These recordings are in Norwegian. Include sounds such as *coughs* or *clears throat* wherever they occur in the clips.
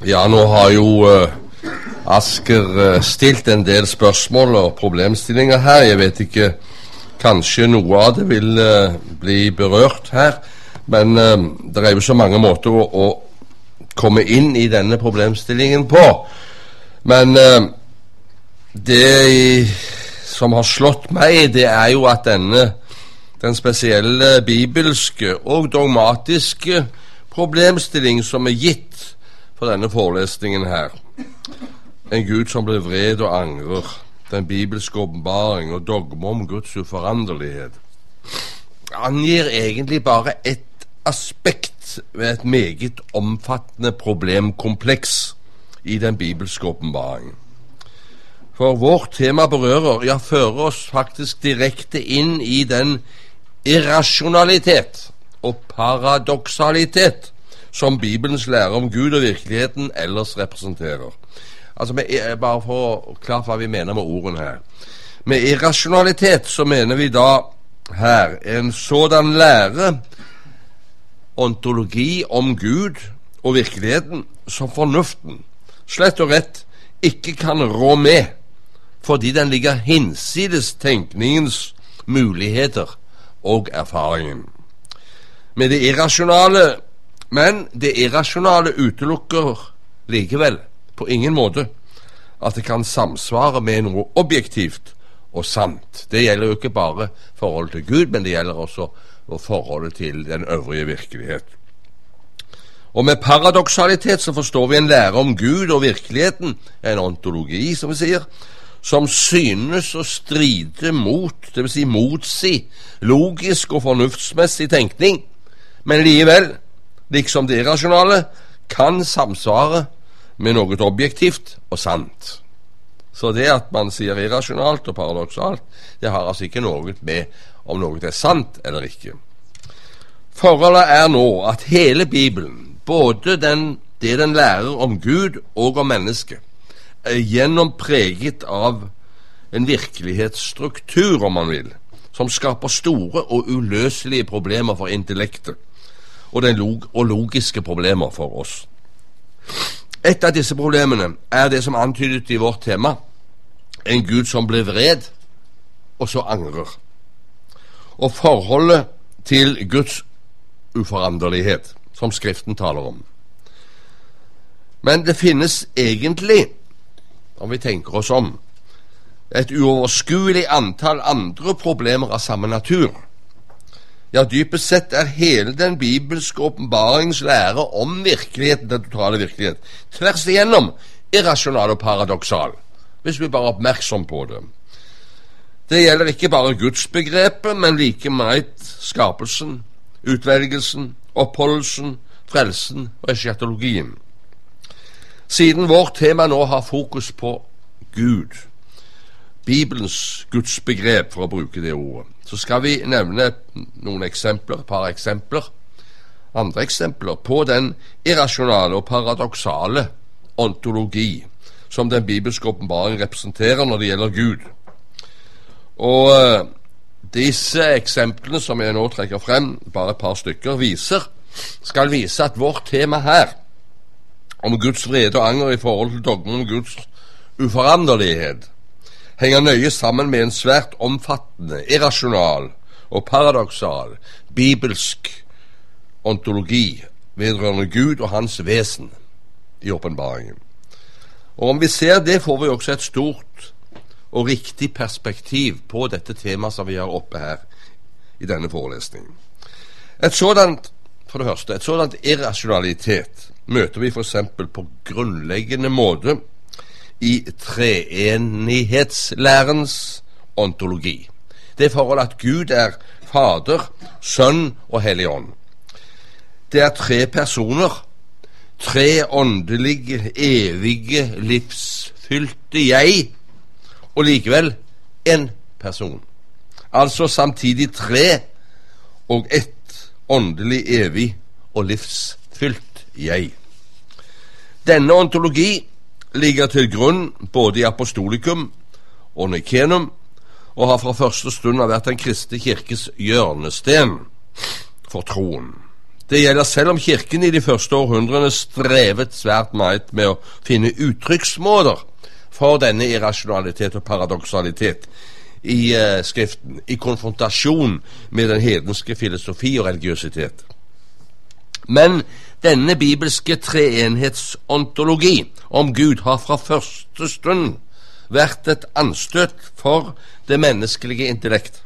Ja, nå har jo uh, Asker uh, stilt en del spørsmål og problemstillinger her. Jeg vet ikke Kanskje noe av det vil uh, bli berørt her. Men det er jo så mange måter å, å, komme inn i denne problemstillingen på. Men det som har slått meg, det er jo at denne den spesielle bibelske og dogmatiske problemstilling som er gitt for denne forelesningen her. En Gud som blir vred og angrer. Den bibelske åpenbaring og dogme om Guds uforanderlighet. Angir egentlig bare ett aspekt ved et meget omfattende problemkompleks i den bibelske åpenbaringen. For vårt tema berører, ja, fører oss faktisk direkte inn i den irrasjonalitet og paradoksalitet som Bibelens lære om Gud og virkeligheten ellers representerer. Altså, Bare for å klare hva vi mener med ordene her. Med irrasjonalitet så mener vi da her en sådan lære, ontologi om Gud og virkeligheten, som fornuften slett og rett ikke kan rå med, fordi den ligger hinsides tenkningens muligheter og erfaringen. Med det irrasjonale men det irrasjonale utelukker likevel på ingen måte at det kan samsvare med noe objektivt og sant. Det gjelder jo ikke bare forholdet til Gud, men det gjelder også forholdet til den øvrige virkelighet. Og med paradoksalitet så forstår vi en lære om Gud og virkeligheten, en ontologi, som vi sier, som synes å stride mot, dvs. Si motsi, logisk og fornuftsmessig tenkning, men likevel liksom det irrasjonale, kan samsvare med noe objektivt og sant. Så det at man sier irrasjonalt og paradoksalt, det har altså ikke noe med om noe er sant eller ikke. Forholdet er nå at hele Bibelen, både den, det den lærer om Gud og om mennesket, er gjennompreget av en virkelighetsstruktur, om man vil, som skaper store og uløselige problemer for intellektet og, log og logiske problemer for oss. Et av disse problemene er det som antydet i vårt tema en Gud som ble vred, og så angrer. Og forholdet til Guds uforanderlighet, som Skriften taler om. Men det finnes egentlig, om vi tenker oss om, et uoverskuelig antall andre problemer av samme natur ja, dypest sett er hele den bibelske åpenbaringens lære om virkeligheten, den totale virkelighet, tvers igjennom irrasjonal og paradoksal, hvis vi bare er oppmerksom på det. Det gjelder ikke bare gudsbegrepet, men like meget skapelsen, utvelgelsen, oppholdelsen, frelsen og eschatologien. Siden vårt tema nå har fokus på Gud, Bibelens gudsbegrep, for å bruke det ordet, så skal vi nevne noen eksempler, et par eksempler, andre eksempler på den irrasjonale og paradoksale ontologi som den bibelske åpenbaring representerer når det gjelder Gud. Og uh, disse eksemplene som jeg nå trekker frem, bare et par stykker, viser, skal vise at vårt tema her, om Guds vrede og anger i forhold til dogmen om Guds uforanderlighet, henger nøye sammen med en svært omfattende, irrasjonal og paradoksal bibelsk ontologi vedrørende Gud og hans vesen i åpenbaringen. Og Om vi ser det, får vi også et stort og riktig perspektiv på dette temaet som vi har oppe her i denne forelesningen. Et sådant, for det første, et sådant irrasjonalitet møter vi f.eks. på grunnleggende måte i treenighetslærens ontologi. Det forholdet at Gud er Fader, Sønn og Hellig Ånd. Det er tre personer. Tre åndelige, evige, livsfylte jeg, og likevel én person. Altså samtidig tre og ett åndelig, evig og livsfylt jeg. Denne ontologi ligger til grunn både i apostolikum og nikenum, og har fra første stund vært Den kristne kirkes hjørnesten for troen. Det gjelder selv om Kirken i de første århundrene strevet svært meget med å finne uttrykksmåter for denne irrasjonalitet og paradoksalitet i uh, Skriften, i konfrontasjon med den hedenske filosofi og religiøsitet. Men denne bibelske treenhetsontologi om Gud har fra første stund vært et anstøt for det menneskelige intellekt.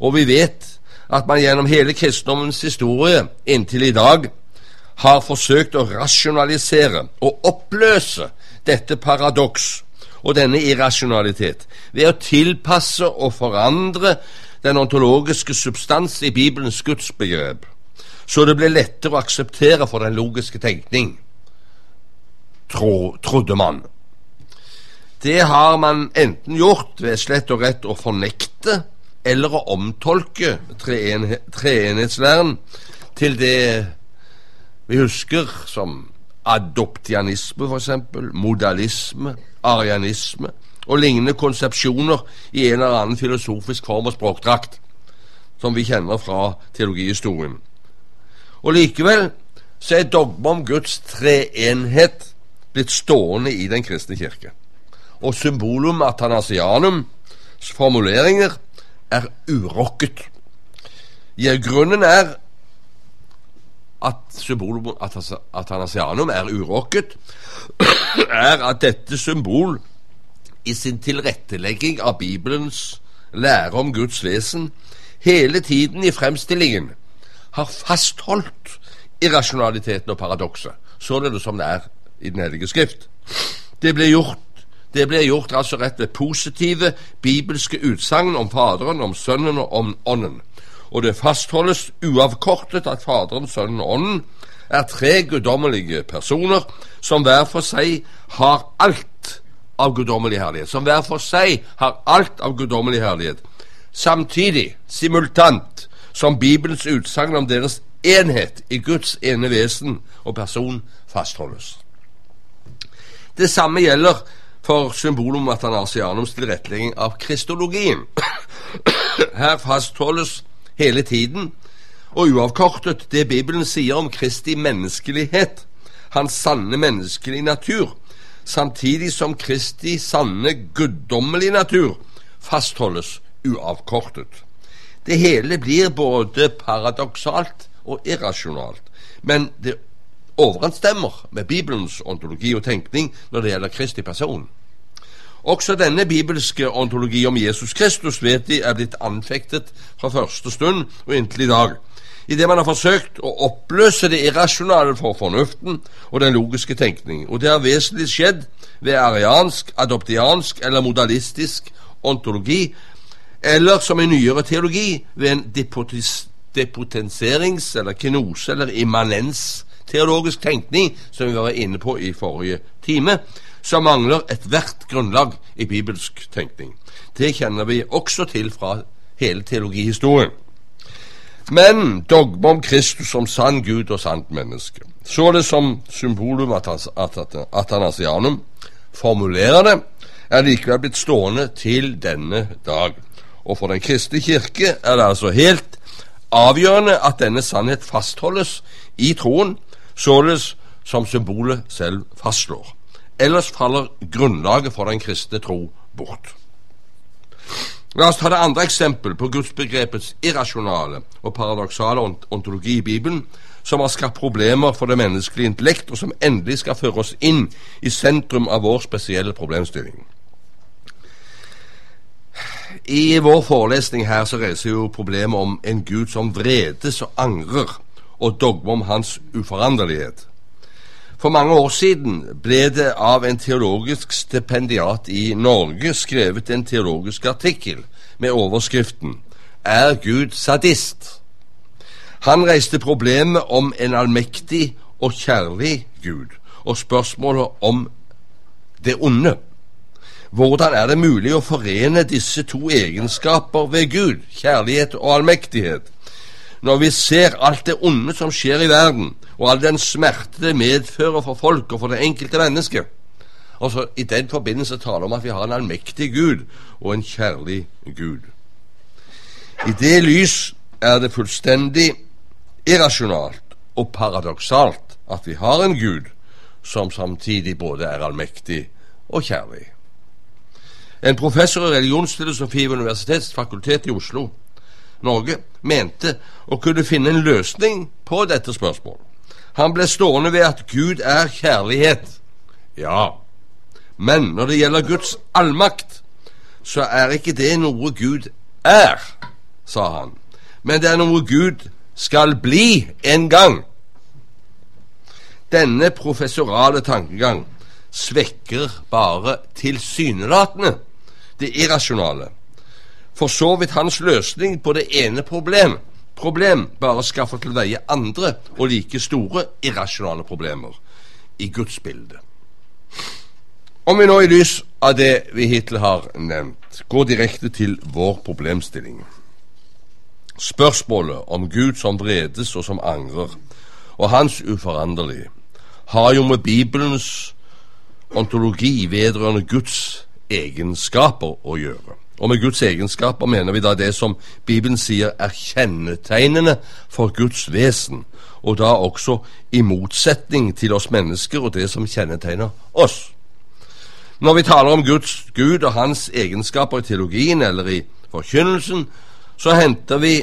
Og vi vet at man gjennom hele kristendommens historie inntil i dag har forsøkt å rasjonalisere og oppløse dette paradoks og denne irrasjonalitet ved å tilpasse og forandre den ontologiske substans i Bibelens gudsbegrep, så det ble lettere å akseptere for den logiske tenkning, tro, trodde man. Det har man enten gjort ved slett og rett å fornekte eller å omtolke treenhetslæren til det vi husker som adoptianisme, f.eks., modalisme, arianisme og lignende konsepsjoner i en eller annen filosofisk form og språkdrakt, som vi kjenner fra teologihistorien. Og likevel så er dogmet om Guds treenhet blitt stående i Den kristne kirke. Og symbolum athanasianums formuleringer er urokket. Ja, grunnen er at symbolum athanasianum er urokket, *coughs* er at dette symbol i sin tilrettelegging av Bibelens lære om Guds vesen hele tiden i fremstillingen har fastholdt irrasjonaliteten og paradokset, således som det er i Den hellige skrift. Det ble gjort det ble gjort altså rett ved positive bibelske utsagn om Faderen, om Sønnen og om Ånden. Og det fastholdes uavkortet at Faderen, Sønnen og Ånden er tre guddommelige personer som hver for seg har alt av guddommelig herlighet. Som hver for seg har alt av guddommelig herlighet. Samtidig, simultant, som Bibelens utsagn om deres enhet i Guds ene vesen og person fastholdes. Det samme gjelder for symbolet om atanasianums tilrettelegging av kristologien. *coughs* Her fastholdes hele tiden og uavkortet det Bibelen sier om Kristi menneskelighet, hans sanne menneskelige natur, samtidig som Kristi sanne guddommelige natur fastholdes uavkortet. Det hele blir både paradoksalt og irrasjonalt, men det overensstemmer med Bibelens ontologi og tenkning når det gjelder Kristi person. Også denne bibelske ontologi om Jesus Kristus vet de er blitt anfektet fra første stund og inntil i dag idet man har forsøkt å oppløse det irrasjonale for fornuften og den logiske tenkning. Og det har vesentlig skjedd ved ariansk, adoptiansk eller modalistisk ontologi, eller som i nyere teologi ved en depotenserings- eller kinose- eller immanens-teologisk tenkning, som vi var inne på i forrige time, som mangler ethvert grunnlag i bibelsk tenkning. Det kjenner vi også til fra hele teologihistorien. Men dogme om Kristus som sann Gud og sant menneske, så det som symbolum atanasianum, formulerer det, er likevel blitt stående til denne dag. Og for Den kristne kirke er det altså helt avgjørende at denne sannhet fastholdes i troen, således som symbolet selv fastslår. Ellers faller grunnlaget for den kristne tro bort. La oss ta det andre eksempel på gudsbegrepets irrasjonale og paradoksale ontologi i Bibelen, som har skapt problemer for det menneskelige intellekt, og som endelig skal føre oss inn i sentrum av vår spesielle problemstilling. I vår forelesning her så reiser jo problemet om en Gud som vredes og angrer, og dogme om hans uforanderlighet. For mange år siden ble det av en teologisk stipendiat i Norge skrevet en teologisk artikkel med overskriften 'Er Gud sadist?' Han reiste problemet om en allmektig og kjærlig Gud, og spørsmålet om det onde. Hvordan er det mulig å forene disse to egenskaper ved Gud, kjærlighet og allmektighet? når vi ser alt det onde som skjer i verden, og all den smerte det medfører for folk og for det enkelte mennesket. Og så I den forbindelse taler vi om at vi har en allmektig Gud og en kjærlig Gud. I det lys er det fullstendig irrasjonalt og paradoksalt at vi har en Gud som samtidig både er allmektig og kjærlig. En professor i religionsfilosofi ved Universitetsfakultetet i Oslo, Norge, mente å kunne finne en løsning på dette spørsmålet. Han ble stående ved at Gud er kjærlighet. Ja, men når det gjelder Guds allmakt, så er ikke det noe Gud er, sa han, men det er noe Gud skal bli en gang. Denne professorale tankegang svekker bare tilsynelatende det irrasjonale. For så vidt hans løsning på det ene problem, problem bare skaffer til veie andre og like store irrasjonale problemer i Guds bilde. Om vi nå i lys av det vi hittil har nevnt, går direkte til vår problemstilling. Spørsmålet om Gud som vredes og som angrer, og hans uforanderlige, har jo med Bibelens ontologi vedrørende Guds egenskaper å gjøre. Og med Guds egenskaper mener vi da det som Bibelen sier er kjennetegnene for Guds vesen, og da også i motsetning til oss mennesker og det som kjennetegner oss. Når vi taler om Guds Gud og hans egenskaper i teologien eller i forkynnelsen, så henter vi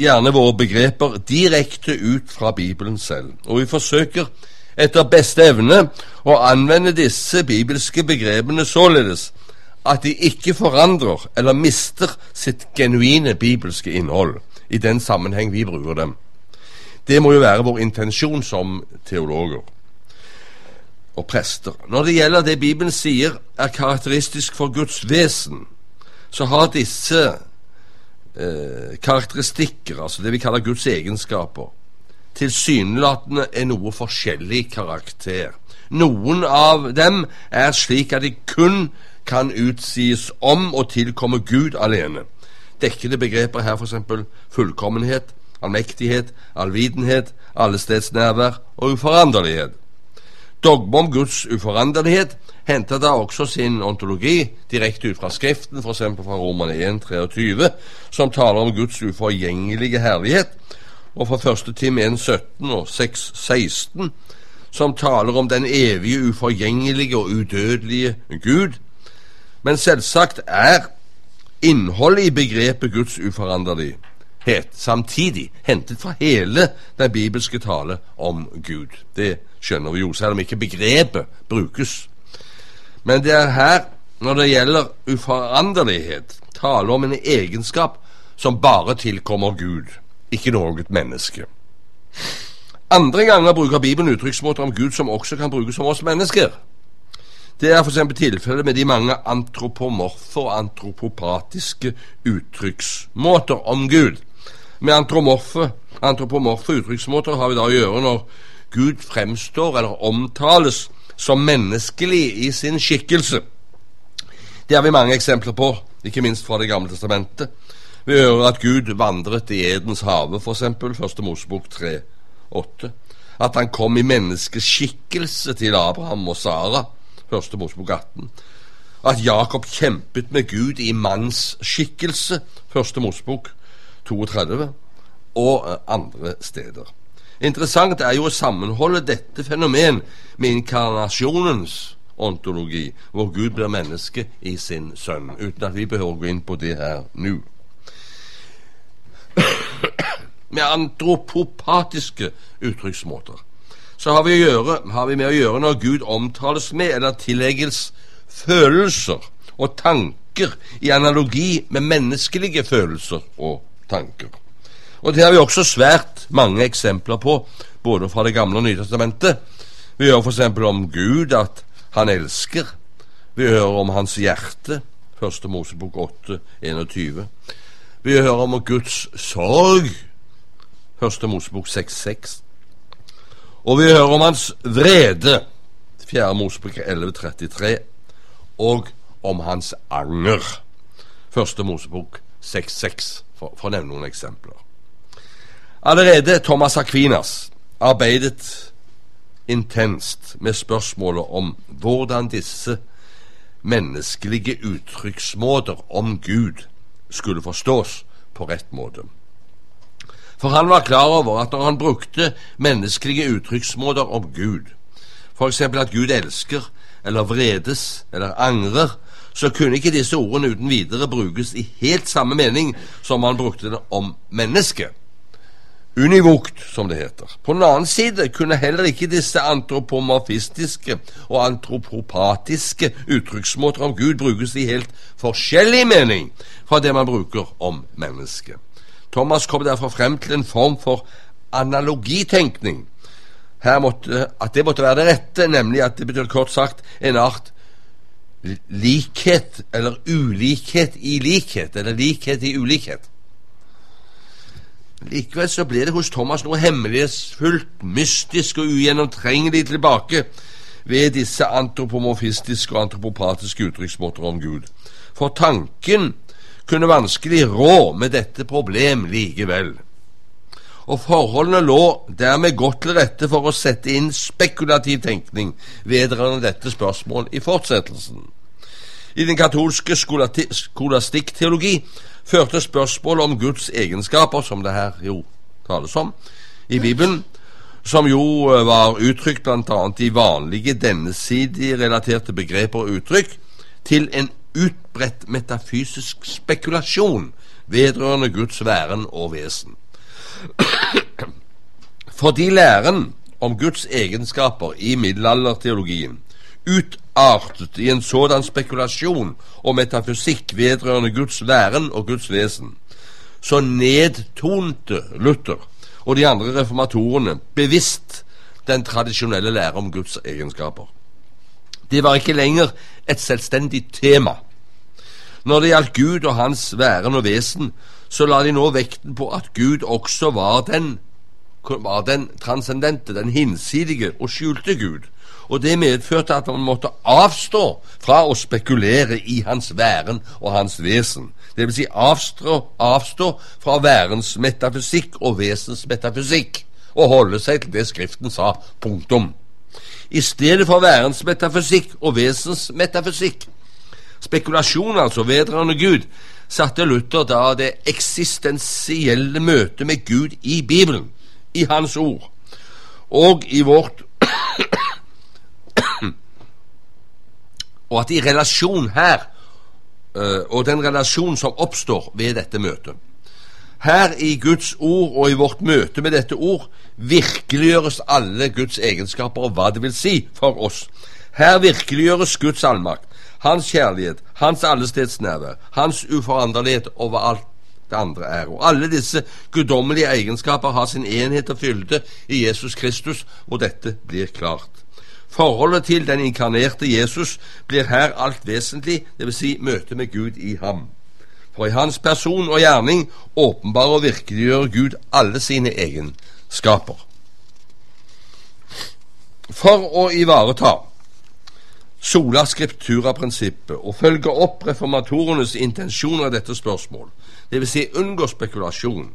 gjerne våre begreper direkte ut fra Bibelen selv, og vi forsøker etter beste evne å anvende disse bibelske begrepene således at de ikke forandrer eller mister sitt genuine bibelske innhold i den sammenheng vi bruker dem. Det må jo være vår intensjon som teologer og prester. Når det gjelder det Bibelen sier er karakteristisk for Guds vesen, så har disse eh, karakteristikker, altså det vi kaller Guds egenskaper, tilsynelatende er noe forskjellig karakter. Noen av dem er slik at de kun kan utsies om og tilkomme Gud alene. Dekkende begreper her f.eks. fullkommenhet, allmektighet, allvitenhet, allestedsnærvær og uforanderlighet. Dogme om Guds uforanderlighet henter da også sin ontologi direkte ut fra Skriften, f.eks. fra Roman 1, 23, som taler om Guds uforgjengelige herlighet, og fra 1. Tim 1, 17 og 6, 16, som taler om den evige, uforgjengelige og udødelige Gud. Men selvsagt er innholdet i begrepet Guds uforanderlighet samtidig hentet fra hele den bibelske tale om Gud. Det skjønner vi jo, selv om ikke begrepet brukes. Men det er her, når det gjelder uforanderlighet, tale om en egenskap som bare tilkommer Gud, ikke noe menneske. Andre ganger bruker Bibelen uttrykksmåter om Gud som også kan brukes om oss mennesker. Det er f.eks. tilfellet med de mange antropomorfe og antropopatiske uttrykksmåter om Gud. Med antropomorfe, antropomorfe uttrykksmåter har vi da å gjøre når Gud fremstår eller omtales som menneskelig i sin skikkelse. Det har vi mange eksempler på, ikke minst fra Det gamle testamentet. Vi hører at Gud vandret i Edens hage, f.eks. Første Mosebok 3, 8. At han kom i menneskeskikkelse til Abraham og Sara, Første Mosebok 18. At Jakob kjempet med Gud i mannsskikkelse, Første Mosebok 32, og eh, andre steder. Interessant er jo å sammenholde dette fenomen med inkarnasjonens ontologi, hvor Gud blir menneske i sin sønn, uten at vi behøver å gå inn på det her nå. med antropopatiske uttrykksmåter så har vi, gjøre, har vi, med å gjøre når Gud omtales med eller tillegges følelser og tanker i analogi med menneskelige følelser og tanker. Og Det har vi også svært mange eksempler på, både fra Det gamle og Nye testamentet. Vi hører f.eks. om Gud, at han elsker. Vi hører om hans hjerte, 1. Mosebok 8, 21. Vi hører om Guds sorg, 1. Mosebok 6, 6. Og vi hører om hans vrede, 4. Mosebok 11.33, Og om hans anger, 1. Mosebok 6, 6, for, for å nevne noen eksempler. Allerede Thomas Aquinas arbeidet intenst med spørsmålet om hvordan disse menneskelige uttrykksmåter om Gud skulle forstås på rett måte. For han var klar over at når han brukte menneskelige uttrykksmåter om Gud, f.eks. at Gud elsker, eller vredes, eller angrer, så kunne ikke disse ordene uten videre brukes i helt samme mening som han brukte det om mennesket. Univokt, som det heter. På den annen side kunne heller ikke disse antropomorfistiske og antropopatiske uttrykksmåter om Gud brukes i helt forskjellig mening fra det man bruker om mennesket. Thomas kom derfor frem til en form for analogitenkning. Måtte, at det måtte være det rette, nemlig at det betyr kort sagt en art likhet eller ulikhet i likhet, eller likhet i ulikhet. Likevel så ble det hos Thomas noe hemmelighetsfullt, mystisk og ugjennomtrengelig tilbake ved disse antropomorfistiske og antropopatiske uttrykksmåter om Gud. For tanken kunne vanskelig rå med dette problem likevel. Og forholdene lå dermed godt til rette for å sette inn spekulativ tenkning vedrørende dette spørsmål i fortsettelsen. I den katolske skolastikk-teologi førte spørsmålet om Guds egenskaper, som det her jo tales om i Bibelen, som jo eh, var uttrykt bl.a. i vanlige dennesidige relaterte begreper og uttrykk, til en utbredt metafysisk spekulasjon vedrørende Guds væren og vesen. Fordi læren om Guds egenskaper i middelalderteologien utartet i en sådan spekulasjon og metafysikk vedrørende Guds væren og Guds vesen, så nedtonte Luther og de andre reformatorene bevisst den tradisjonelle lære om Guds egenskaper. Det var ikke lenger et selvstendig tema. Når det gjaldt Gud og hans væren og vesen, så la de nå vekten på at Gud også var den, var den transcendente, den hinsidige og skjulte Gud og det medførte at man måtte avstå fra å spekulere i hans væren og hans vesen. Det vil si avstå, avstå fra værens metafysikk og vesens metafysikk, og holde seg til det Skriften sa. Punktum. I stedet for værens metafysikk og vesens metafysikk, spekulasjon altså vedrørende Gud, satte Luther da det eksistensielle møtet med Gud i Bibelen, i Hans ord, og i vårt *coughs* og at i relasjon her, uh, og den relasjonen som oppstår ved dette møtet Her i Guds ord og i vårt møte med dette ord virkeliggjøres alle Guds egenskaper og hva det vil si for oss. Her virkeliggjøres Guds allmakt, Hans kjærlighet, Hans allestedsnærvær, Hans uforanderlighet over alt det andre er. Og alle disse guddommelige egenskaper har sin enhet og fylde i Jesus Kristus, og dette blir klart. Forholdet til den inkarnerte Jesus blir her alt vesentlig, dvs. Si møtet med Gud i ham. For i hans person og gjerning åpenbarer og virkeliggjør Gud alle sine egenskaper. For å ivareta sola skriptura-prinsippet og følge opp reformatorenes intensjoner i dette spørsmål, dvs. Si unngå spekulasjon,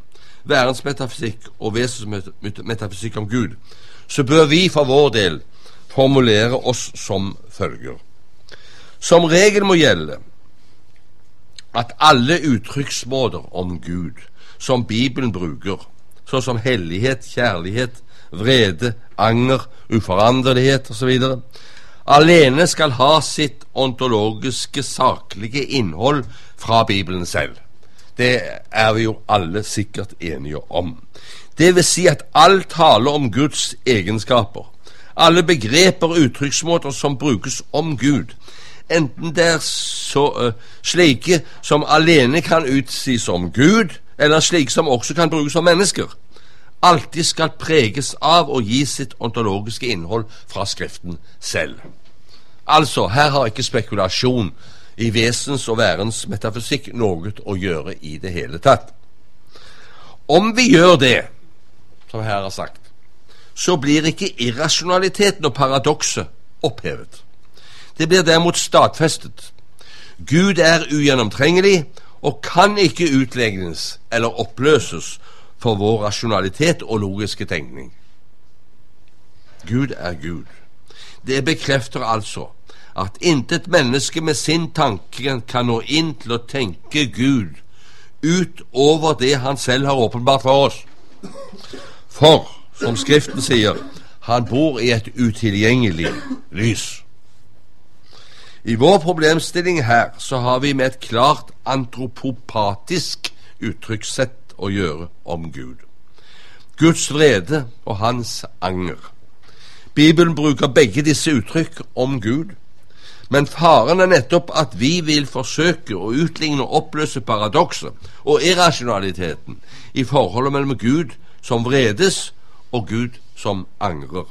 værens metafysikk og vesens metafysikk om Gud, så bør vi for vår del formulere oss som følger. Som regel må gjelde at alle uttrykksmåter om Gud som Bibelen bruker, såsom hellighet, kjærlighet, vrede, anger, uforanderlighet osv., alene skal ha sitt ontologiske, saklige innhold fra Bibelen selv. Det er vi jo alle sikkert enige om. Det vil si at all tale om Guds egenskaper, alle begreper og uttrykksmåter som brukes om Gud, enten det er så, uh, slike som alene kan utsies om Gud, eller slike som også kan brukes om mennesker, alltid skal preges av å gi sitt ontologiske innhold fra Skriften selv. Altså, her har ikke spekulasjon i vesens og værens metafysikk noe å gjøre i det hele tatt. Om vi gjør det, som her er sagt, så blir ikke irrasjonaliteten og paradokset opphevet. Det blir derimot stadfestet. Gud er ugjennomtrengelig og kan ikke utlegnes eller oppløses for vår rasjonalitet og logiske tenkning. Gud er Gud. Det bekrefter altså at intet menneske med sin tanke kan nå inn til å tenke Gud utover det han selv har åpenbart for oss. For, som Skriften sier, han bor i et utilgjengelig lys. I vår problemstilling her så har vi med et klart antropopatisk uttrykkssett å gjøre om Gud. Guds vrede og hans anger. Bibelen bruker begge disse uttrykk om Gud. Men faren er nettopp at vi vil forsøke å utligne og oppløse paradokset og irrasjonaliteten i forholdet mellom Gud som vredes, og Gud som angrer.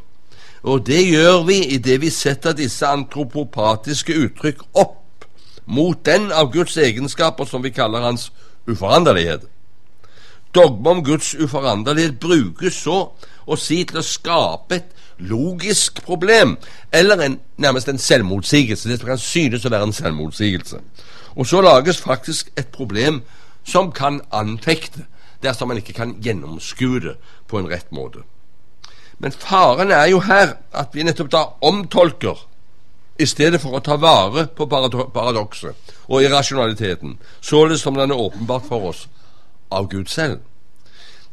Og det gjør vi idet vi setter disse antropopatiske uttrykk opp mot den av Guds egenskaper som vi kaller hans uforanderlighet. Dogme om Guds uforanderlighet brukes så å si til å skape et logisk problem, eller en, nærmest en selvmotsigelse. Det kan synes å være en selvmotsigelse. Og så lages faktisk et problem som kan anfekte dersom man ikke kan gjennomskue det på en rett måte. Men faren er jo her at vi nettopp da omtolker i stedet for å ta vare på paradokset og irrasjonaliteten, således som den er åpenbart for oss av Gud selv.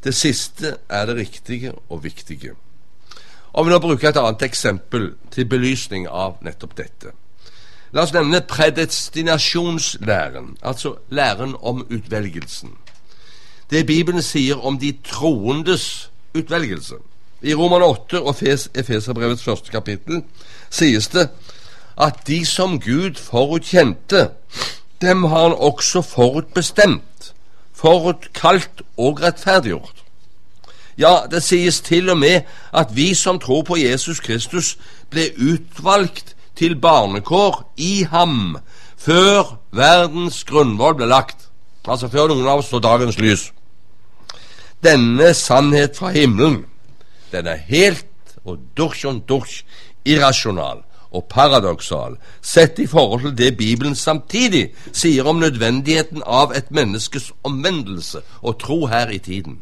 Det siste er det riktige og viktige. Og vi nå bruker et annet eksempel til belysning av nettopp dette. La oss nevne predestinasjonslæren, altså læren om utvelgelsen. Det Bibelen sier om de troendes utvelgelse. I Roman 8 og Efeserbrevets første kapittel sies det at de som Gud forutkjente, dem har han også forutbestemt, forutkalt og rettferdiggjort. Ja, det sies til og med at vi som tror på Jesus Kristus, ble utvalgt til barnekår i ham før verdens grunnvoll ble lagt. Altså før noen av oss så dagens lys. Denne sannhet fra himmelen den er helt og dusj og dusj irrasjonal og paradoksal sett i forhold til det Bibelen samtidig sier om nødvendigheten av et menneskes omvendelse og tro her i tiden.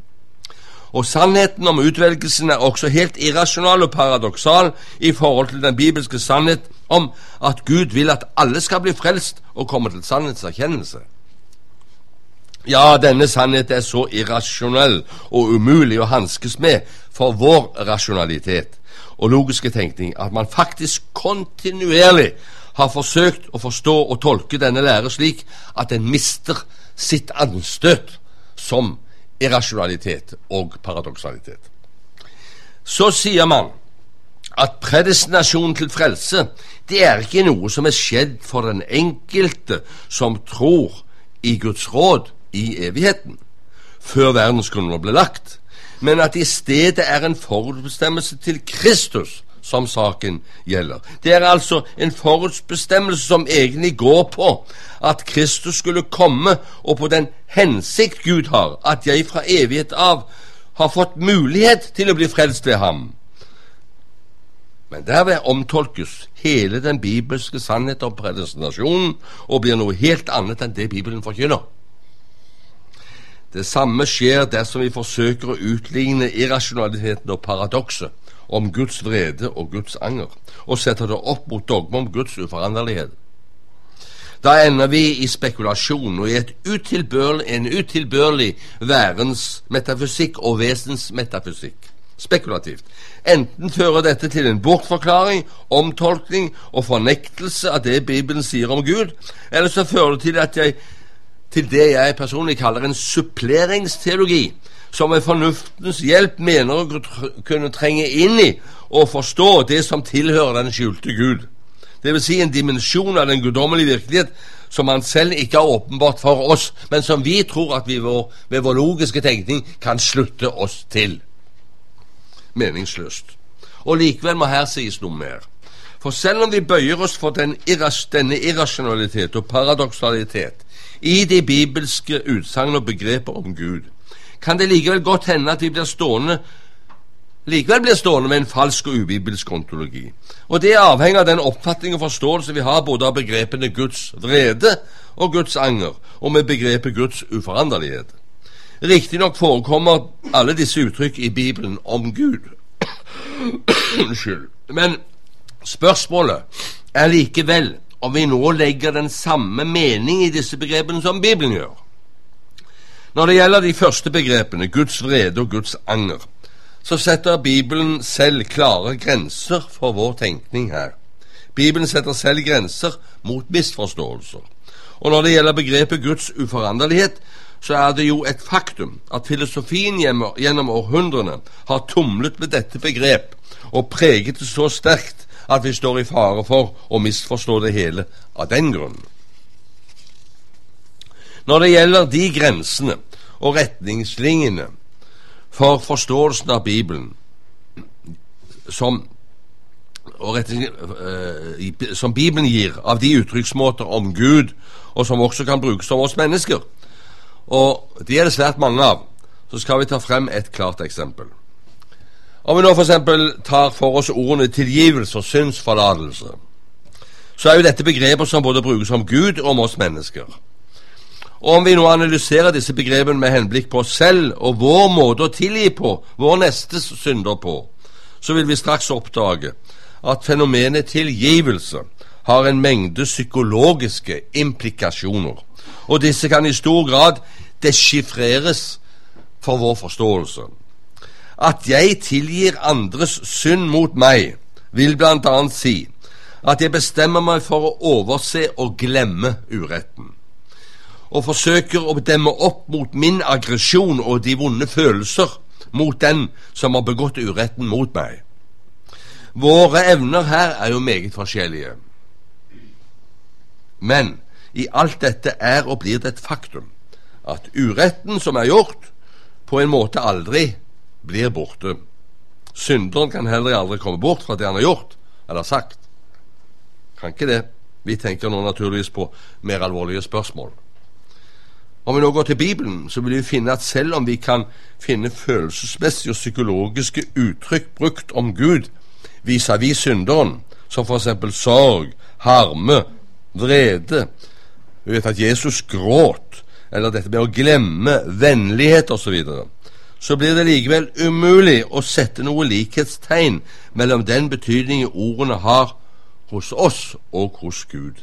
Og sannheten om utvelgelsen er også helt irrasjonal og paradoksal i forhold til den bibelske sannhet om at Gud vil at alle skal bli frelst og komme til sannhetserkjennelse. Ja, denne sannhet er så irrasjonell og umulig å hanskes med for vår rasjonalitet og logiske tenkning at man faktisk kontinuerlig har forsøkt å forstå og tolke denne lære slik at den mister sitt anstøt som irrasjonalitet og paradoksalitet. Så sier man at predestinasjon til frelse det er ikke noe som er skjedd for den enkelte som tror i Guds råd i evigheten, før verdensgrunnen ble lagt, men at i stedet er en forutbestemmelse til Kristus som saken gjelder. Det er altså en forutbestemmelse som egentlig går på at Kristus skulle komme, og på den hensikt Gud har, at jeg fra evighet av har fått mulighet til å bli frelst ved ham. Men derved omtolkes hele den bibelske sannhet om predestinasjonen og blir noe helt annet enn det Bibelen forkynner. Det samme skjer dersom vi forsøker å utligne irrasjonaliteten og paradokset om Guds vrede og Guds anger, og setter det opp mot dogmet om Guds uforanderlighet. Da ender vi i spekulasjon og i utilbørlig, en utilbørlig værens metafysikk og vesens metafysikk. Spekulativt. Enten fører dette til en bortforklaring, omtolkning og fornektelse av det Bibelen sier om Gud, eller så fører det til at jeg til det jeg personlig kaller en suppleringsteologi, som med fornuftens hjelp mener å kunne trenge inn i og forstå det som tilhører den skjulte Gud. Vil si en dimensjon av den guddommelige virkelighet som han selv ikke har åpenbart for oss, men som vi tror at vi vår, ved vår logiske tenkning kan slutte oss til. Meningsløst. Og likevel må her sies noe mer. For selv om vi bøyer oss for den irras, denne irrasjonalitet og paradoksalitet i de bibelske utsagn og begreper om Gud, kan det likevel godt hende at vi blir stående likevel blir stående med en falsk og ubibelsk ontologi. Og det avhenger av den oppfatning og forståelse vi har både av begrepene Guds vrede og Guds anger, og med begrepet Guds uforanderlighet. Riktignok forekommer alle disse uttrykk i Bibelen om Gud. *coughs* Unnskyld. Men spørsmålet er likevel om vi nå legger den samme mening i disse begrepene som Bibelen gjør. Når det gjelder de første begrepene, Guds vrede og Guds anger, så setter Bibelen selv klare grenser for vår tenkning her. Bibelen setter selv grenser mot misforståelser. Og når det gjelder begrepet Guds uforanderlighet, så er det jo et faktum at filosofien gjennom århundrene har tumlet med dette begrep og preget det så sterkt at vi står i fare for å misforstå det hele av den grunnen. Når det gjelder de grensene og retningslinjene for forståelsen av Bibelen som, uh, som Bibelen gir av de uttrykksmåter om Gud, og som også kan brukes om oss mennesker, og de er det svært mange av, så skal vi ta frem et klart eksempel. Om vi nå f.eks. tar for oss ordene tilgivelse og synsforlatelse, så er jo dette begreper som både brukes om Gud og om oss mennesker. Og om vi nå analyserer disse begrepene med henblikk på oss selv og vår måte å tilgi på, vår nestes synder på, så vil vi straks oppdage at fenomenet tilgivelse har en mengde psykologiske implikasjoner, og disse kan i stor grad deschiffreres for vår forståelse. At jeg tilgir andres synd mot meg, vil bl.a. si at jeg bestemmer meg for å overse og glemme uretten, og forsøker å demme opp mot min aggresjon og de vonde følelser mot den som har begått uretten mot meg. Våre evner her er jo meget forskjellige. Men i alt dette er og blir det et faktum at uretten som er gjort, på en måte aldri blir borte. Synderen kan heller aldri komme bort fra det han har gjort eller sagt. Kan ikke det. Vi tenker nå naturligvis på mer alvorlige spørsmål. Om vi nå går til Bibelen, så vil vi finne at selv om vi kan finne følelsesmessige og psykologiske uttrykk brukt om Gud vis-à-vis -vis synderen, som f.eks. sorg, harme, vrede Vi vet at Jesus gråt, eller dette med å glemme, vennlighet osv. Så, blir det likevel umulig å sette noe likhetstegn mellom den betydningen ordene har hos oss og hos Gud.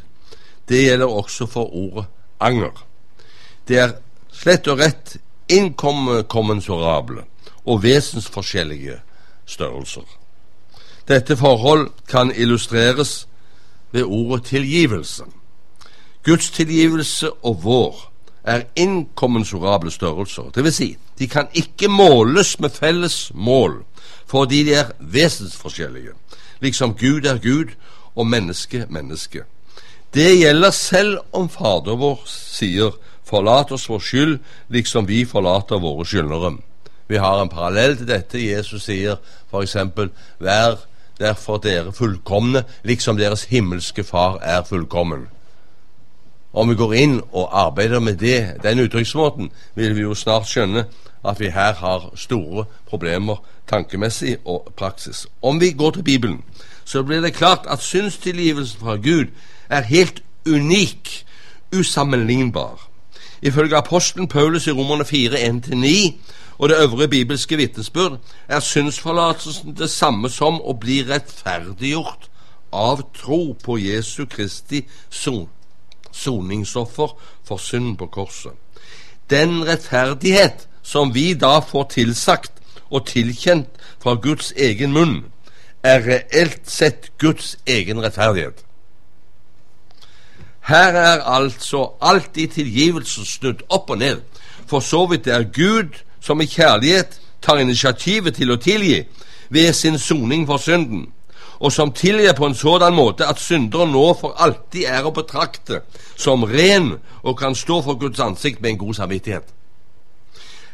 Det gjelder også for ordet anger. Det er slett og rett inkommensurable og vesensforskjellige størrelser. Dette forhold kan illustreres ved ordet tilgivelse. Guds tilgivelse og vår er inkommensurable størrelser. Vil si, de kan ikke måles med felles mål, fordi de er vesensforskjellige, liksom Gud er Gud og menneske menneske. Det gjelder selv om Fader vår sier 'forlat oss vår skyld, liksom vi forlater våre skyldnere'. Vi har en parallell til dette. Jesus sier f.eks.: Vær derfor dere fullkomne, liksom deres himmelske Far er fullkommen. Om vi går inn og arbeider med det, den uttrykksmåten, vil vi jo snart skjønne at vi her har store problemer tankemessig og praksis. Om vi går til Bibelen, så blir det klart at synstilgivelsen fra Gud er helt unik, usammenlignbar. Ifølge apostelen Paulus i Romerne 4, 1-9 og det øvrige bibelske vitnesbyrd er synsforlatelsen det samme som å bli rettferdiggjort av tro på Jesu Kristi son soningsoffer for synd på korset. Den rettferdighet som vi da får tilsagt og tilkjent fra Guds egen munn, er reelt sett Guds egen rettferdighet. Her er altså alt i tilgivelsen snudd opp og ned. For så vidt det er Gud som i kjærlighet tar initiativet til å tilgi ved sin soning for synden og som tilgir på en sådan måte at synderen nå for alltid er å betrakte som ren og kan stå for Guds ansikt med en god samvittighet.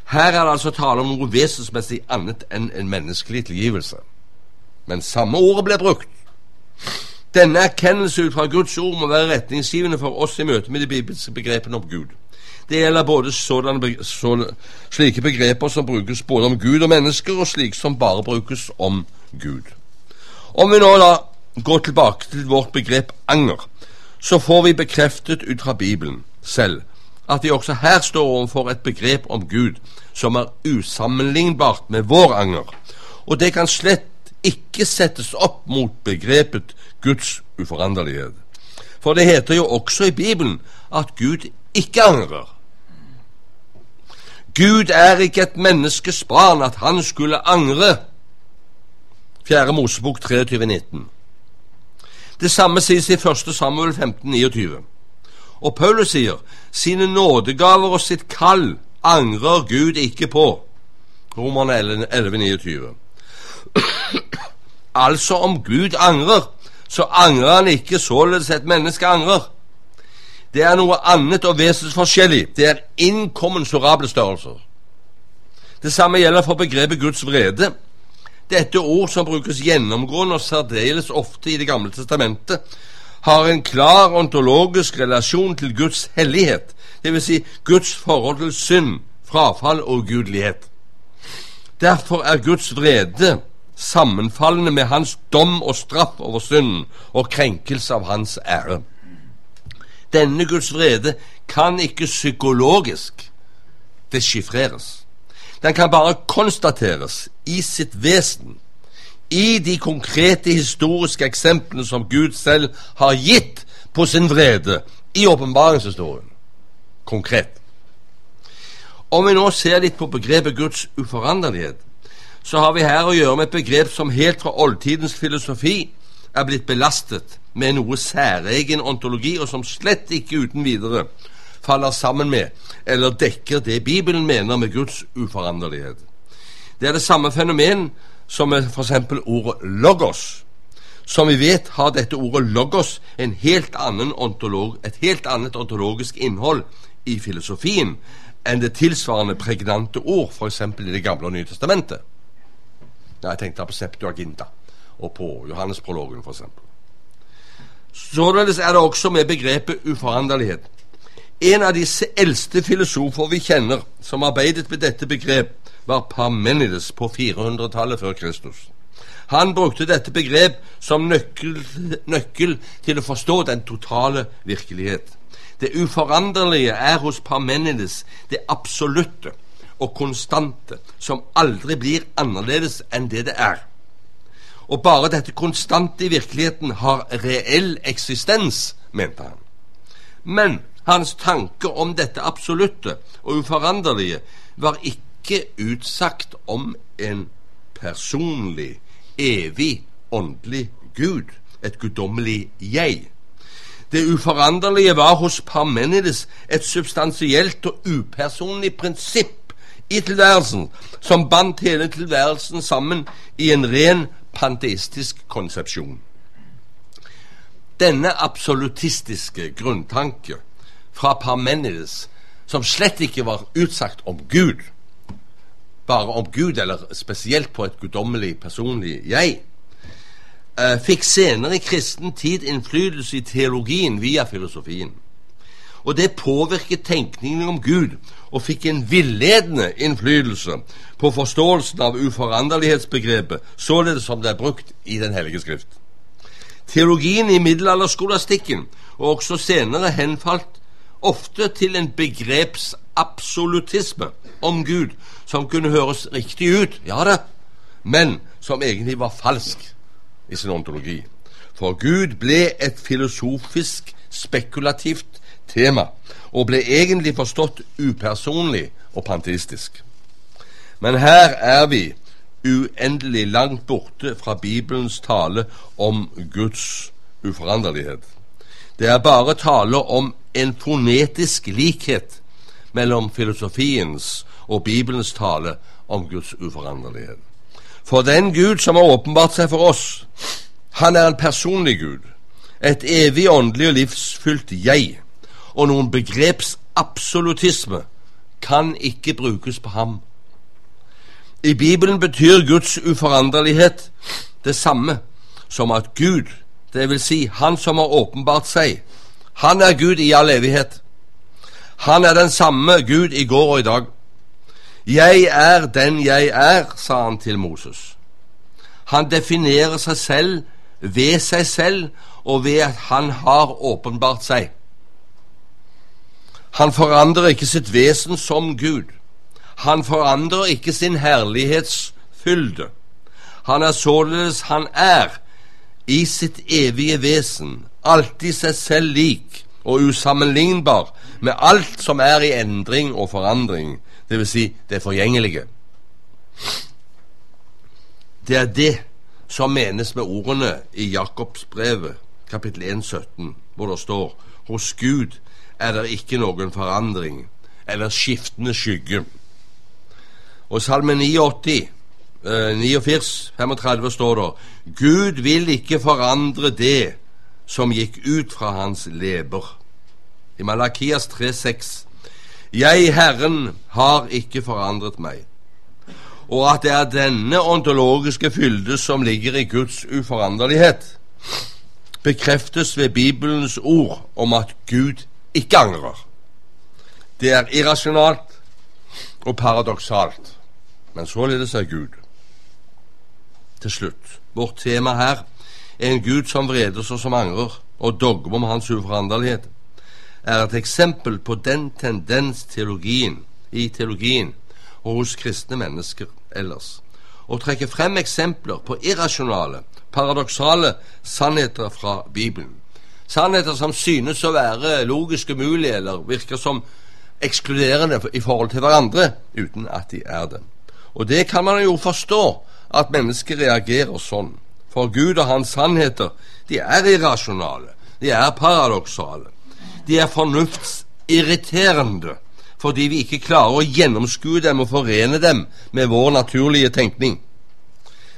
Her er det altså tale om noe vesensmessig annet enn en menneskelig tilgivelse. Men samme ordet ble brukt. Denne erkjennelse ut fra Guds ord må være retningsgivende for oss i møte med de bibelske begrepene om Gud. Det gjelder både sådanne, så, slike begreper som brukes både om Gud og mennesker, og slike som bare brukes om Gud. Om vi nå da går tilbake til vårt begrep anger, så får vi bekreftet ut fra Bibelen selv at vi også her står overfor et begrep om Gud som er usammenlignbart med vår anger, og det kan slett ikke settes opp mot begrepet Guds uforanderlighet. For det heter jo også i Bibelen at Gud ikke angrer. Gud er ikke et menneskes barn at han skulle angre. 4. Mosebok 23, 19. Det samme sies i 1. Samuel 15, 29. Og Paulus sier sine nådegaver og sitt kall angrer Gud ikke på. Romerne 11, 29. *clears throat* altså, om Gud angrer, så angrer han ikke således et menneske angrer. Det er noe annet og vesensforskjellig. Det er inkommensurable størrelser. Det samme gjelder for begrepet Guds vrede. Dette ord, som brukes gjennomgående og særdeles ofte i Det gamle testamentet, har en klar ontologisk relasjon til Guds hellighet, dvs. Si Guds forhold til synd, frafall og ugudelighet. Derfor er Guds vrede sammenfallende med hans dom og straff over synden og krenkelse av hans ære. Denne Guds vrede kan ikke psykologisk deschiffreres. Den kan bare konstateres i sitt vesen, i de konkrete historiske eksemplene som Gud selv har gitt på sin vrede i åpenbaringshistorien. Konkret. Om vi nå ser litt på begrepet Guds uforanderlighet, så har vi her å gjøre med et begrep som helt fra oldtidens filosofi er blitt belastet med noe særegen ontologi, og som slett ikke uten videre faller sammen med eller dekker det Bibelen mener med Guds uforanderlighet. Det er det samme fenomen som med f.eks. ordet 'logos'. Som vi vet, har dette ordet 'logos' en helt annen ontolog, et helt annet ontologisk innhold i filosofien enn det tilsvarende pregnante ord f.eks. i Det gamle og nye testamentet. Ja, jeg tenkte på Septuaginta og på Johannesprologen f.eks. Således er det også med begrepet uforanderlighet. En av disse eldste filosofer vi kjenner som arbeidet med dette begrep, var Parmenides på 400-tallet før Kristus. Han brukte dette begrep som nøkkel, nøkkel, til å forstå den totale virkelighet. Det uforanderlige er hos Parmenides det absolutte og konstante, som aldri blir annerledes enn det det er. Og bare dette konstante i virkeligheten har reell eksistens, mente han. Men hans tanke om dette absolutte og uforanderlige var ikke utsagt om en personlig, evig, åndelig Gud, et guddommelig jeg. Det uforanderlige var hos Parmenides et substansielt og upersonlig prinsipp i tilværelsen, som bandt hele tilværelsen sammen i en ren panteistisk konsepsjon. Denne absolutistiske grunntanke fra Parmenides, som slett ikke var utsagt om Gud, bare om Gud, eller spesielt på et guddommelig, personlig jeg, uh, fikk senere i kristen tid innflytelse i teologien via filosofien. Og det påvirket tenkningen om Gud og fikk en villedende innflytelse på forståelsen av uforanderlighetsbegrepet, således som det er brukt i Den hellige skrift. Teologien i middelalderskolastikken, og også senere henfalt ofte til en begrepsabsolutisme om Gud som kunne høres riktig ut, ja da, men som egentlig var falsk i sin ontologi. For Gud ble et filosofisk, spekulativt tema, og ble egentlig forstått upersonlig og panteistisk. Men her er vi uendelig langt borte fra Bibelens tale om Guds uforanderlighet. Det er bare tale om en fonetisk likhet mellom filosofiens og Bibelens tale om Guds uforanderlighet. For den Gud som har åpenbart seg for oss, han er en personlig Gud, et evig åndelig og livsfylt jeg, og noen begrepsabsolutisme kan ikke brukes på ham. I Bibelen betyr Guds uforanderlighet det samme som at Gud, det vil si Han som har åpenbart seg, han er Gud i all evighet. Han er den samme Gud i går og i dag. Jeg er den jeg er, sa han til Moses. Han definerer seg selv ved seg selv og ved at han har åpenbart seg. Han forandrer ikke sitt vesen som Gud. Han forandrer ikke sin herlighetsfylde. Han er således han er, i sitt evige vesen, alltid seg selv lik og usammenlignbar med alt som er i endring og forandring, dvs. Si det forgjengelige. Det er det som menes med ordene i Jakobsbrevet, kapittel 1, 17, hvor det står hos Gud er det ikke noen forandring eller skiftende skygge. Og Salme 89, eh, 89, 35 står det Gud vil ikke forandre det som gikk ut fra hans leber. I Malakias 3,6 Jeg, Herren, har ikke forandret meg. Og at det er denne ontologiske fylde som ligger i Guds uforanderlighet, bekreftes ved Bibelens ord om at Gud ikke angrer. Det er irrasjonalt og paradoksalt, men således er Gud. Til slutt, vårt tema her er en Gud som vredes og som angrer, og dogme om hans uforanderlighet er et eksempel på den tendens teologien, i teologien og hos kristne mennesker ellers. Å trekke frem eksempler på irrasjonale, paradoksale sannheter fra Bibelen. Sannheter som synes å være logisk umulige eller virker som ekskluderende i forhold til hverandre, uten at de er det. Og det kan man jo forstå, at mennesker reagerer sånn. For Gud og hans sannheter, de er irrasjonale. De er paradoksale. De er fornuftsirriterende fordi vi ikke klarer å gjennomskue dem og forene dem med vår naturlige tenkning.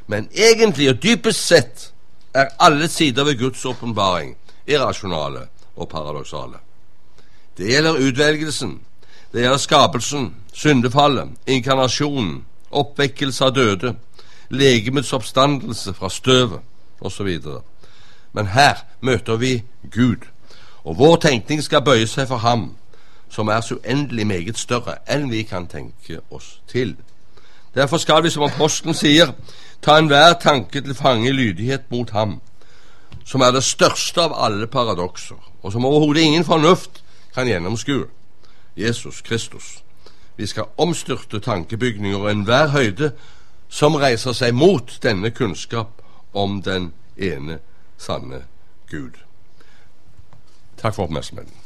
Men egentlig og dypest sett er alle sider ved Guds åpenbaring irrasjonale og paradoksale. Det gjelder utvelgelsen, det gjelder skapelsen, syndefallet, inkarnasjonen, oppvekkelse av døde, legemets oppstandelse fra støvet osv. Men her møter vi Gud, og vår tenkning skal bøye seg for Ham, som er så uendelig meget større enn vi kan tenke oss til. Derfor skal vi, som apostelen sier, ta enhver tanke til fange i lydighet mot Ham, som er det største av alle paradokser, og som overhodet ingen fornuft kan gjennomskue. Jesus Kristus. Vi skal omstyrte tankebygninger og enhver høyde som reiser seg mot denne kunnskap om den ene sanne Gud. Takk for oppmerksomheten.